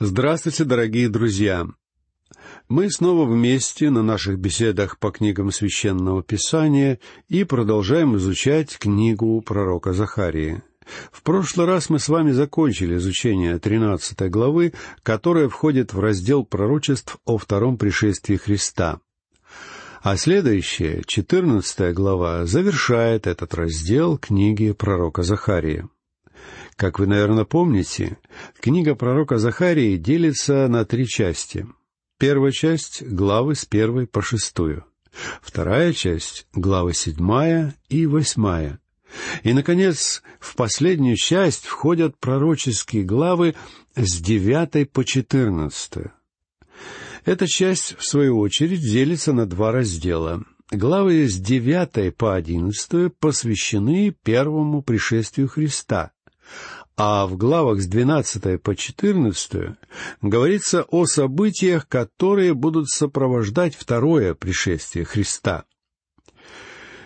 Здравствуйте, дорогие друзья! Мы снова вместе на наших беседах по книгам Священного Писания и продолжаем изучать книгу пророка Захарии. В прошлый раз мы с вами закончили изучение 13 главы, которая входит в раздел пророчеств о втором пришествии Христа. А следующая, 14 глава, завершает этот раздел книги пророка Захарии. Как вы, наверное, помните, книга пророка Захарии делится на три части. Первая часть — главы с первой по шестую. Вторая часть — главы седьмая и восьмая. И, наконец, в последнюю часть входят пророческие главы с девятой по четырнадцатую. Эта часть, в свою очередь, делится на два раздела. Главы с девятой по одиннадцатую посвящены первому пришествию Христа, а в главах с 12 по 14 говорится о событиях, которые будут сопровождать второе пришествие Христа.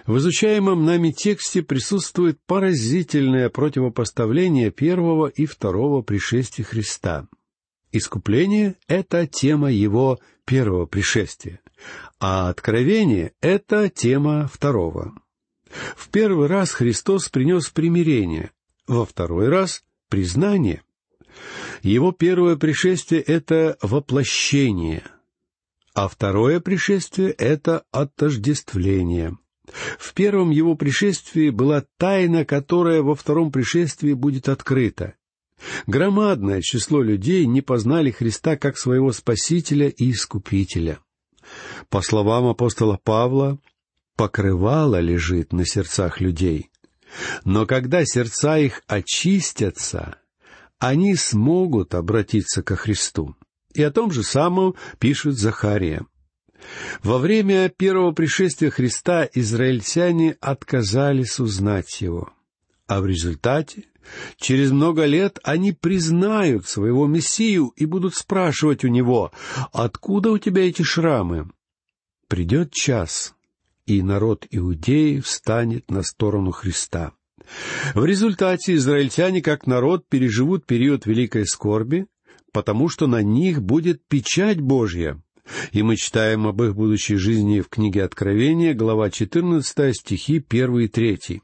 В изучаемом нами тексте присутствует поразительное противопоставление первого и второго пришествия Христа. Искупление — это тема его первого пришествия, а откровение — это тема второго. В первый раз Христос принес примирение, во второй раз — признание. Его первое пришествие — это воплощение, а второе пришествие — это отождествление. В первом его пришествии была тайна, которая во втором пришествии будет открыта. Громадное число людей не познали Христа как своего Спасителя и Искупителя. По словам апостола Павла, покрывало лежит на сердцах людей. Но когда сердца их очистятся, они смогут обратиться ко Христу. И о том же самом пишет Захария. Во время первого пришествия Христа израильтяне отказались узнать Его. А в результате, через много лет, они признают своего Мессию и будут спрашивать у Него, «Откуда у тебя эти шрамы?» Придет час, и народ Иудеи встанет на сторону Христа. В результате израильтяне как народ переживут период великой скорби, потому что на них будет печать Божья. И мы читаем об их будущей жизни в книге Откровения, глава 14, стихи 1 и 3.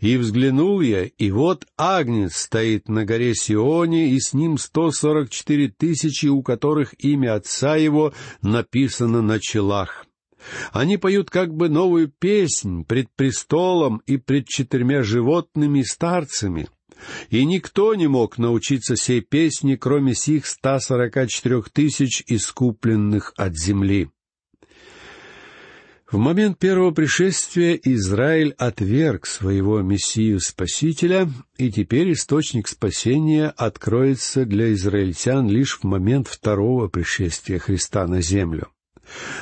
«И взглянул я, и вот Агнец стоит на горе Сионе, и с ним сто сорок четыре тысячи, у которых имя отца его написано на челах. Они поют как бы новую песнь пред престолом и пред четырьмя животными старцами. И никто не мог научиться сей песни, кроме сих ста сорока четырех тысяч искупленных от земли. В момент первого пришествия Израиль отверг своего Мессию-Спасителя, и теперь источник спасения откроется для израильтян лишь в момент второго пришествия Христа на землю.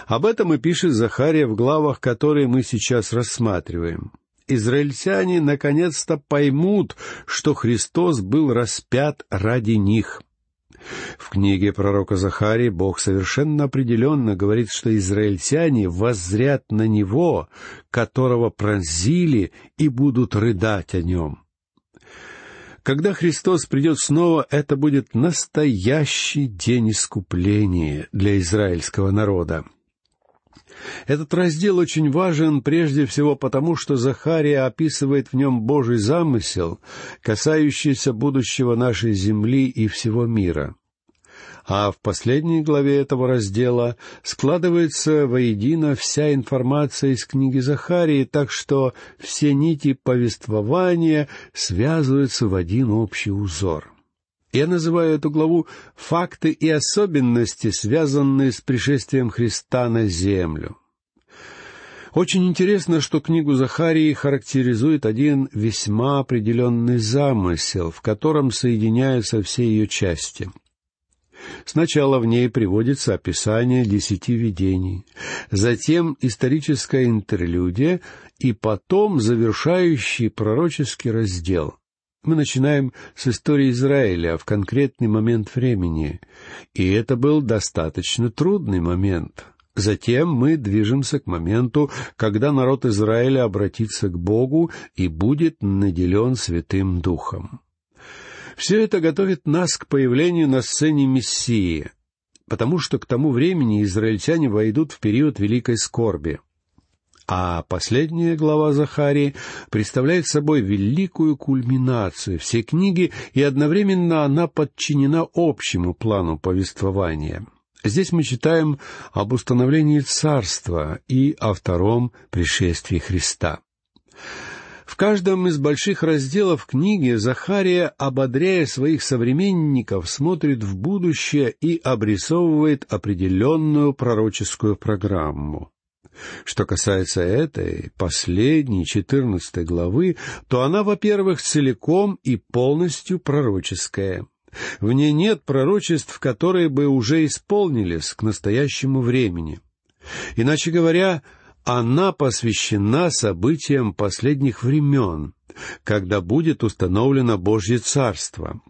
Об этом и пишет Захария в главах, которые мы сейчас рассматриваем. Израильтяне наконец-то поймут, что Христос был распят ради них. В книге пророка Захарии Бог совершенно определенно говорит, что израильтяне воззрят на Него, которого пронзили, и будут рыдать о Нем. Когда Христос придет снова, это будет настоящий день искупления для израильского народа. Этот раздел очень важен прежде всего потому, что Захария описывает в нем Божий замысел, касающийся будущего нашей земли и всего мира а в последней главе этого раздела складывается воедино вся информация из книги Захарии, так что все нити повествования связываются в один общий узор. Я называю эту главу «Факты и особенности, связанные с пришествием Христа на землю». Очень интересно, что книгу Захарии характеризует один весьма определенный замысел, в котором соединяются все ее части — Сначала в ней приводится описание десяти видений, затем историческая интерлюдия и потом завершающий пророческий раздел. Мы начинаем с истории Израиля в конкретный момент времени, и это был достаточно трудный момент. Затем мы движемся к моменту, когда народ Израиля обратится к Богу и будет наделен Святым Духом. Все это готовит нас к появлению на сцене Мессии, потому что к тому времени израильтяне войдут в период великой скорби. А последняя глава Захарии представляет собой великую кульминацию всей книги, и одновременно она подчинена общему плану повествования. Здесь мы читаем об установлении царства и о втором пришествии Христа. В каждом из больших разделов книги Захария, ободряя своих современников, смотрит в будущее и обрисовывает определенную пророческую программу. Что касается этой, последней, четырнадцатой главы, то она, во-первых, целиком и полностью пророческая. В ней нет пророчеств, которые бы уже исполнились к настоящему времени. Иначе говоря, она посвящена событиям последних времен, когда будет установлено Божье Царство.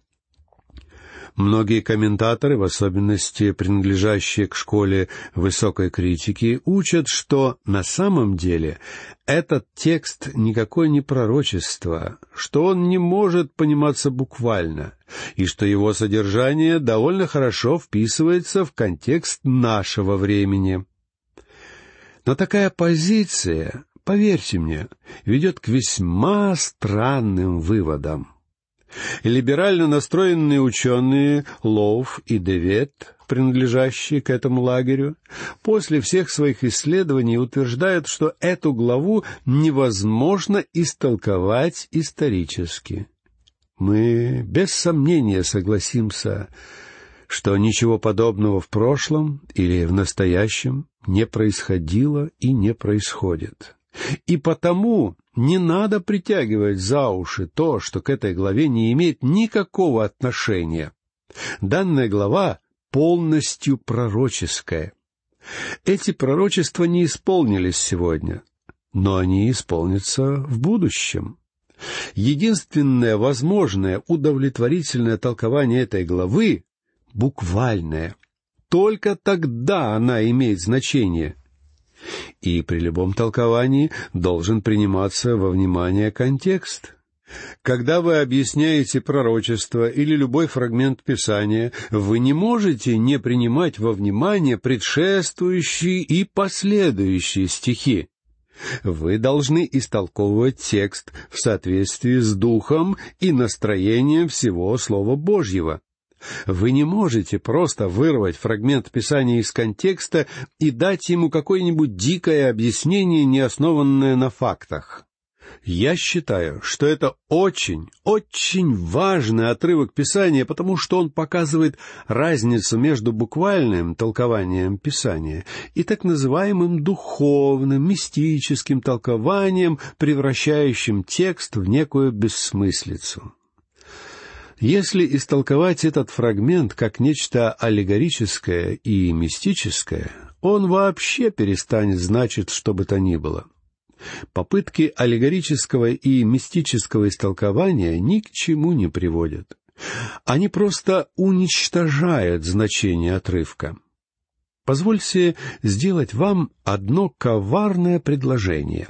Многие комментаторы, в особенности принадлежащие к школе высокой критики, учат, что на самом деле этот текст никакое не пророчество, что он не может пониматься буквально, и что его содержание довольно хорошо вписывается в контекст нашего времени. Но такая позиция, поверьте мне, ведет к весьма странным выводам. Либерально настроенные ученые Лоуф и Девет, принадлежащие к этому лагерю, после всех своих исследований утверждают, что эту главу невозможно истолковать исторически. Мы без сомнения согласимся, что ничего подобного в прошлом или в настоящем не происходило и не происходит. И потому не надо притягивать за уши то, что к этой главе не имеет никакого отношения. Данная глава полностью пророческая. Эти пророчества не исполнились сегодня, но они исполнятся в будущем. Единственное возможное удовлетворительное толкование этой главы — буквальное. Только тогда она имеет значение — и при любом толковании должен приниматься во внимание контекст. Когда вы объясняете пророчество или любой фрагмент Писания, вы не можете не принимать во внимание предшествующие и последующие стихи. Вы должны истолковывать текст в соответствии с духом и настроением всего Слова Божьего. Вы не можете просто вырвать фрагмент Писания из контекста и дать ему какое-нибудь дикое объяснение, не основанное на фактах. Я считаю, что это очень, очень важный отрывок Писания, потому что он показывает разницу между буквальным толкованием Писания и так называемым духовным, мистическим толкованием, превращающим текст в некую бессмыслицу. Если истолковать этот фрагмент как нечто аллегорическое и мистическое, он вообще перестанет значить что бы то ни было. Попытки аллегорического и мистического истолкования ни к чему не приводят. Они просто уничтожают значение отрывка. Позвольте сделать вам одно коварное предложение.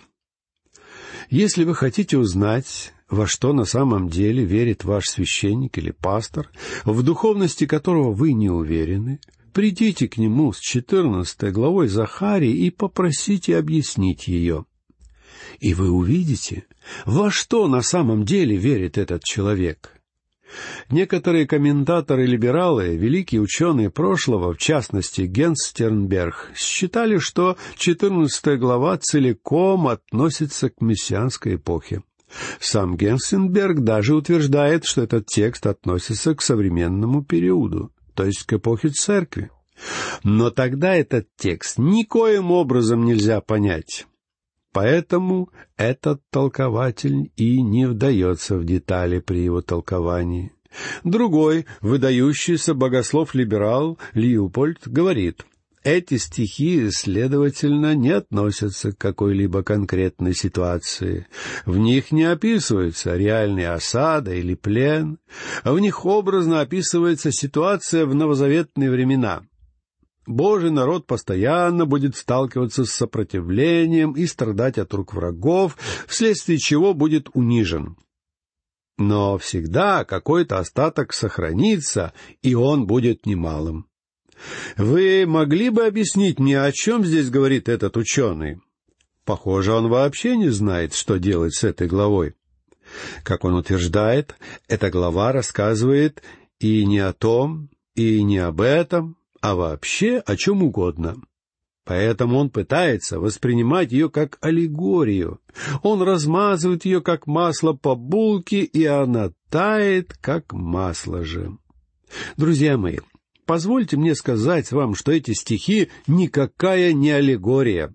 Если вы хотите узнать, во что на самом деле верит ваш священник или пастор, в духовности которого вы не уверены, придите к нему с четырнадцатой главой Захарии и попросите объяснить ее. И вы увидите, во что на самом деле верит этот человек. Некоторые комментаторы-либералы, великие ученые прошлого, в частности Генс Стернберг, считали, что четырнадцатая глава целиком относится к мессианской эпохе. Сам Генсенберг даже утверждает, что этот текст относится к современному периоду, то есть к эпохе церкви. Но тогда этот текст никоим образом нельзя понять. Поэтому этот толкователь и не вдается в детали при его толковании. Другой, выдающийся богослов-либерал Лиупольд, говорит, эти стихи, следовательно, не относятся к какой-либо конкретной ситуации. В них не описываются реальные осада или плен, а в них образно описывается ситуация в новозаветные времена. Божий народ постоянно будет сталкиваться с сопротивлением и страдать от рук врагов, вследствие чего будет унижен. но всегда какой-то остаток сохранится, и он будет немалым. Вы могли бы объяснить мне, о чем здесь говорит этот ученый? Похоже, он вообще не знает, что делать с этой главой. Как он утверждает, эта глава рассказывает и не о том, и не об этом, а вообще о чем угодно. Поэтому он пытается воспринимать ее как аллегорию. Он размазывает ее как масло по булке, и она тает, как масло же. Друзья мои, позвольте мне сказать вам, что эти стихи никакая не аллегория.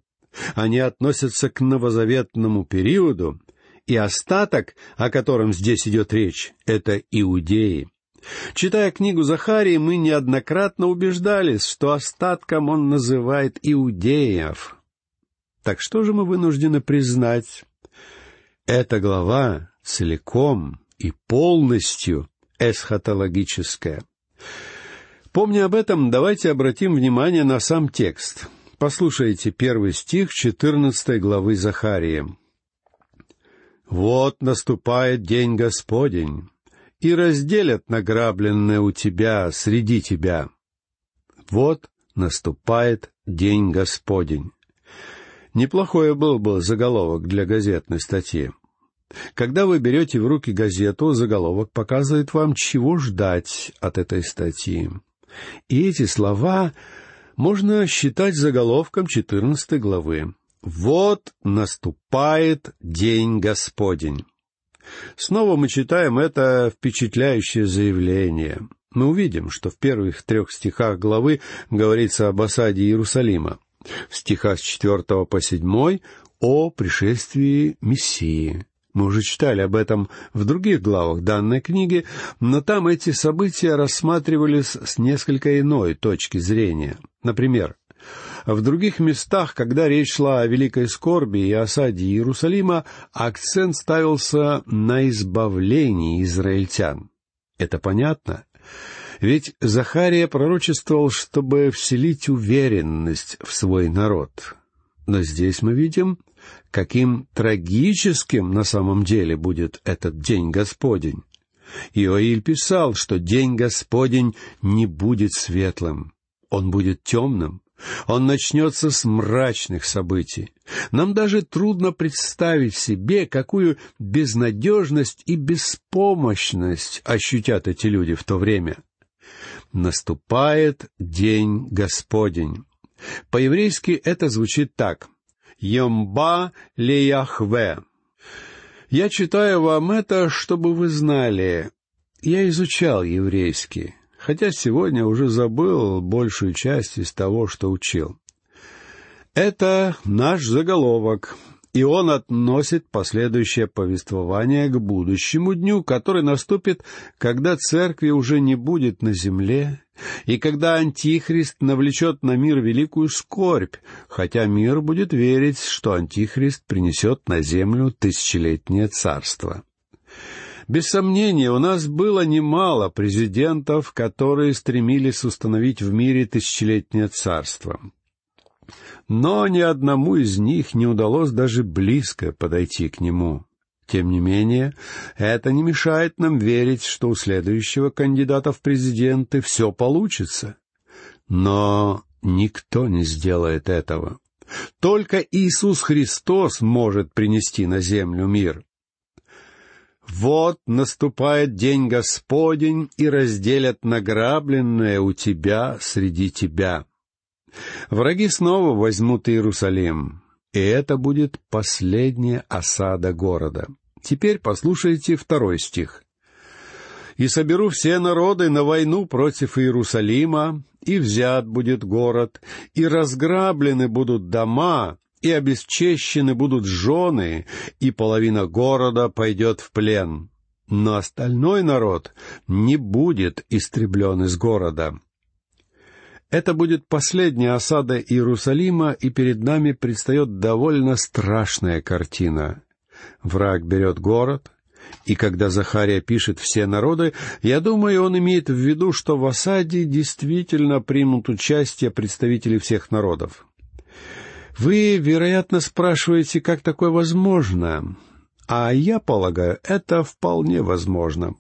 Они относятся к новозаветному периоду, и остаток, о котором здесь идет речь, — это иудеи. Читая книгу Захарии, мы неоднократно убеждались, что остатком он называет иудеев. Так что же мы вынуждены признать? Эта глава целиком и полностью эсхатологическая. Помня об этом, давайте обратим внимание на сам текст. Послушайте первый стих четырнадцатой главы Захарии. «Вот наступает день Господень, и разделят награбленное у тебя среди тебя. Вот наступает день Господень. Неплохое был бы заголовок для газетной статьи. Когда вы берете в руки газету, заголовок показывает вам, чего ждать от этой статьи. И эти слова можно считать заголовком 14 главы. «Вот наступает день Господень». Снова мы читаем это впечатляющее заявление. Мы увидим, что в первых трех стихах главы говорится об осаде Иерусалима. В стихах с четвертого по седьмой о пришествии Мессии. Мы уже читали об этом в других главах данной книги, но там эти события рассматривались с несколько иной точки зрения. Например, в других местах, когда речь шла о великой скорби и осаде Иерусалима, акцент ставился на избавлении израильтян. Это понятно? Ведь Захария пророчествовал, чтобы вселить уверенность в свой народ. Но здесь мы видим, каким трагическим на самом деле будет этот день Господень. Иоиль писал, что день Господень не будет светлым, он будет темным, он начнется с мрачных событий. Нам даже трудно представить себе, какую безнадежность и беспомощность ощутят эти люди в то время. Наступает день Господень. По-еврейски это звучит так. «Йомба леяхве». Я читаю вам это, чтобы вы знали. Я изучал еврейский хотя сегодня уже забыл большую часть из того, что учил. Это наш заголовок, и он относит последующее повествование к будущему дню, который наступит, когда церкви уже не будет на земле, и когда Антихрист навлечет на мир великую скорбь, хотя мир будет верить, что Антихрист принесет на землю тысячелетнее царство. Без сомнения, у нас было немало президентов, которые стремились установить в мире тысячелетнее царство. Но ни одному из них не удалось даже близко подойти к нему. Тем не менее, это не мешает нам верить, что у следующего кандидата в президенты все получится. Но никто не сделает этого. Только Иисус Христос может принести на землю мир. Вот наступает день Господень, и разделят награбленное у тебя среди тебя. Враги снова возьмут Иерусалим, и это будет последняя осада города. Теперь послушайте второй стих. «И соберу все народы на войну против Иерусалима, и взят будет город, и разграблены будут дома, и обесчещены будут жены, и половина города пойдет в плен. Но остальной народ не будет истреблен из города. Это будет последняя осада Иерусалима, и перед нами предстает довольно страшная картина. Враг берет город, и когда Захария пишет «все народы», я думаю, он имеет в виду, что в осаде действительно примут участие представители всех народов. Вы, вероятно, спрашиваете, как такое возможно? А я полагаю, это вполне возможно.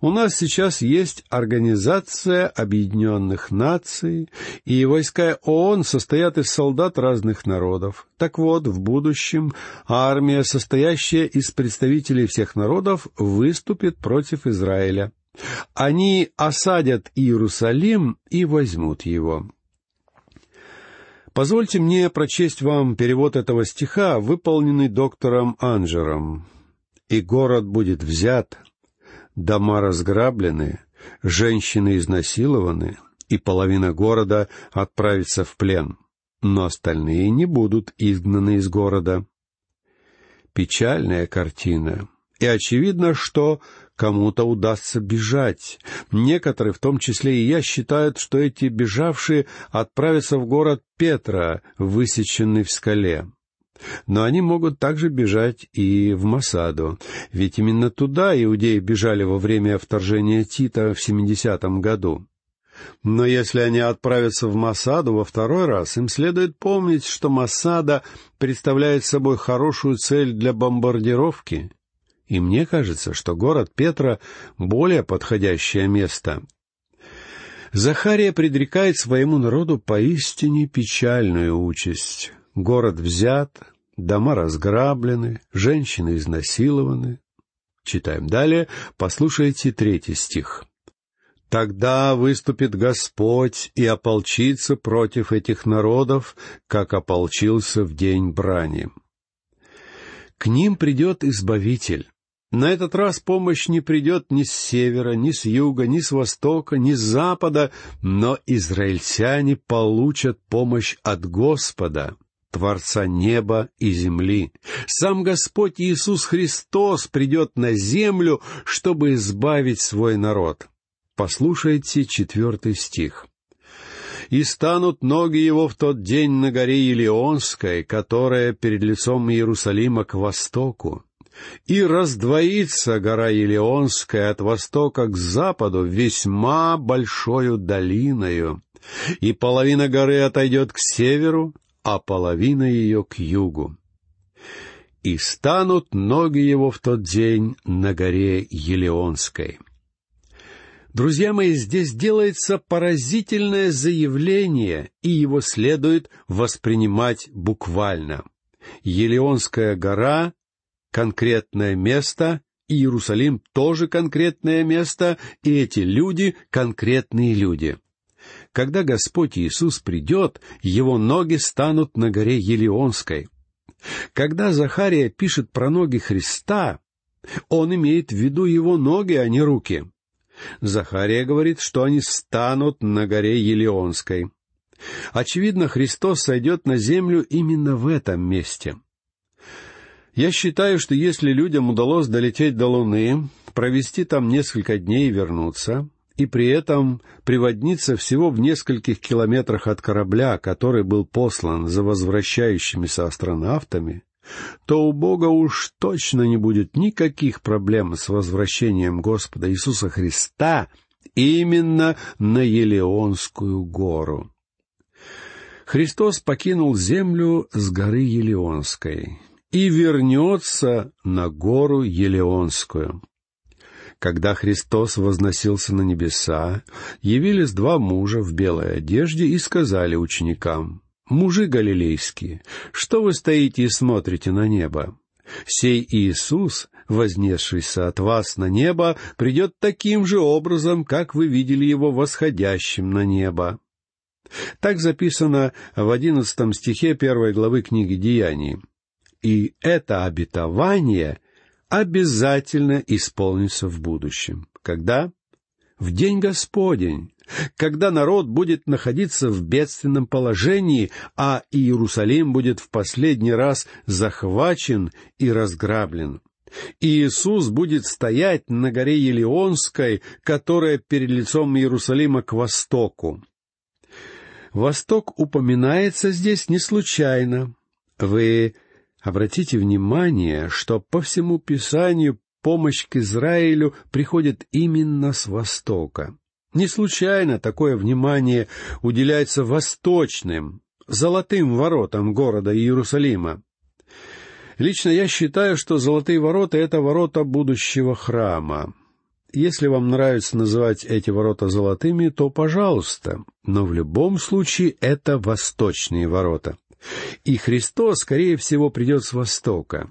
У нас сейчас есть Организация Объединенных Наций, и войска ООН состоят из солдат разных народов. Так вот, в будущем армия, состоящая из представителей всех народов, выступит против Израиля. Они осадят Иерусалим и возьмут его. Позвольте мне прочесть вам перевод этого стиха, выполненный доктором Анджером. «И город будет взят, дома разграблены, женщины изнасилованы, и половина города отправится в плен, но остальные не будут изгнаны из города». Печальная картина, и очевидно, что кому-то удастся бежать. Некоторые, в том числе и я, считают, что эти бежавшие отправятся в город Петра, высеченный в скале. Но они могут также бежать и в Масаду, ведь именно туда иудеи бежали во время вторжения Тита в 70-м году. Но если они отправятся в Масаду во второй раз, им следует помнить, что Масада представляет собой хорошую цель для бомбардировки — и мне кажется, что город Петра — более подходящее место. Захария предрекает своему народу поистине печальную участь. Город взят, дома разграблены, женщины изнасилованы. Читаем далее, послушайте третий стих. Тогда выступит Господь и ополчится против этих народов, как ополчился в день брани. К ним придет Избавитель, на этот раз помощь не придет ни с севера, ни с юга, ни с востока, ни с запада, но израильтяне получат помощь от Господа, Творца неба и земли. Сам Господь Иисус Христос придет на землю, чтобы избавить свой народ. Послушайте четвертый стих. «И станут ноги его в тот день на горе Елеонской, которая перед лицом Иерусалима к востоку, и раздвоится гора Елеонская от востока к западу весьма большою долиною, и половина горы отойдет к северу, а половина ее к югу. И станут ноги его в тот день на горе Елеонской. Друзья мои, здесь делается поразительное заявление, и его следует воспринимать буквально. Елеонская гора конкретное место, и Иерусалим тоже конкретное место, и эти люди — конкретные люди. Когда Господь Иисус придет, его ноги станут на горе Елеонской. Когда Захария пишет про ноги Христа, он имеет в виду его ноги, а не руки. Захария говорит, что они станут на горе Елеонской. Очевидно, Христос сойдет на землю именно в этом месте — я считаю, что если людям удалось долететь до Луны, провести там несколько дней и вернуться, и при этом приводниться всего в нескольких километрах от корабля, который был послан за возвращающимися астронавтами, то у Бога уж точно не будет никаких проблем с возвращением Господа Иисуса Христа именно на Елеонскую гору. Христос покинул землю с горы Елеонской — и вернется на гору Елеонскую. Когда Христос возносился на небеса, явились два мужа в белой одежде и сказали ученикам, «Мужи галилейские, что вы стоите и смотрите на небо? Сей Иисус, вознесшийся от вас на небо, придет таким же образом, как вы видели его восходящим на небо». Так записано в одиннадцатом стихе первой главы книги Деяний. И это обетование обязательно исполнится в будущем. Когда? В день Господень, когда народ будет находиться в бедственном положении, а Иерусалим будет в последний раз захвачен и разграблен. И Иисус будет стоять на горе Елеонской, которая перед лицом Иерусалима к востоку. Восток упоминается здесь не случайно. Вы Обратите внимание, что по всему Писанию помощь к Израилю приходит именно с Востока. Не случайно такое внимание уделяется восточным, золотым воротам города Иерусалима. Лично я считаю, что золотые ворота — это ворота будущего храма. Если вам нравится называть эти ворота золотыми, то пожалуйста, но в любом случае это восточные ворота. И Христос, скорее всего, придет с востока.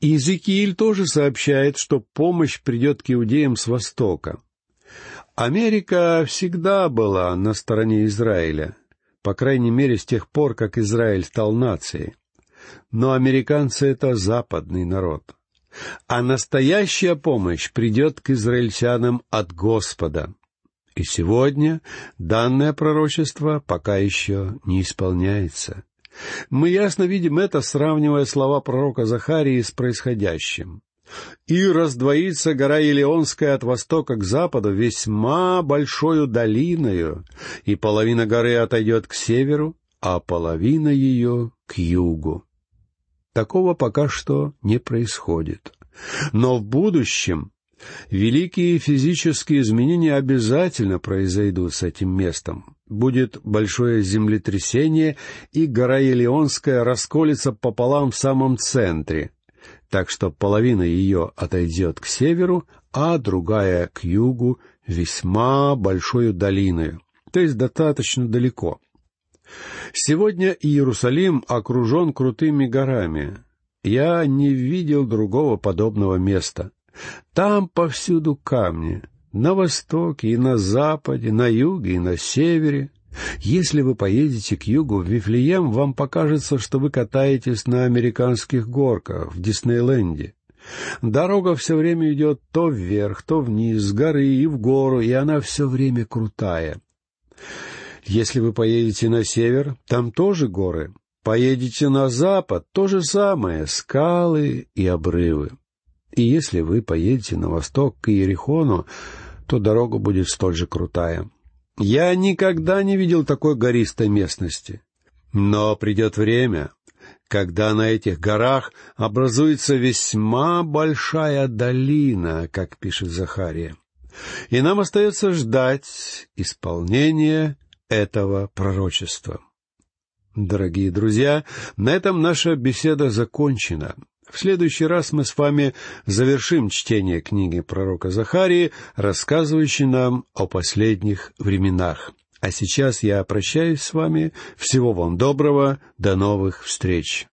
Иезекииль тоже сообщает, что помощь придет к иудеям с востока. Америка всегда была на стороне Израиля, по крайней мере с тех пор, как Израиль стал нацией. Но американцы — это западный народ. А настоящая помощь придет к израильтянам от Господа. И сегодня данное пророчество пока еще не исполняется. Мы ясно видим это, сравнивая слова пророка Захарии с происходящим. «И раздвоится гора Елеонская от востока к западу весьма большою долиною, и половина горы отойдет к северу, а половина ее к югу». Такого пока что не происходит. Но в будущем великие физические изменения обязательно произойдут с этим местом. Будет большое землетрясение, и гора Елеонская расколется пополам в самом центре, так что половина ее отойдет к северу, а другая к югу весьма большой долиной, то есть достаточно далеко — Сегодня Иерусалим окружен крутыми горами. Я не видел другого подобного места. Там повсюду камни, на востоке и на западе, на юге и на севере. Если вы поедете к югу в Вифлеем, вам покажется, что вы катаетесь на американских горках в Диснейленде. Дорога все время идет то вверх, то вниз, с горы и в гору, и она все время крутая. Если вы поедете на север, там тоже горы. Поедете на запад, то же самое, скалы и обрывы. И если вы поедете на восток к Иерихону, то дорога будет столь же крутая. Я никогда не видел такой гористой местности. Но придет время, когда на этих горах образуется весьма большая долина, как пишет Захария. И нам остается ждать исполнения этого пророчества. Дорогие друзья, на этом наша беседа закончена. В следующий раз мы с вами завершим чтение книги пророка Захарии, рассказывающей нам о последних временах. А сейчас я прощаюсь с вами. Всего вам доброго. До новых встреч.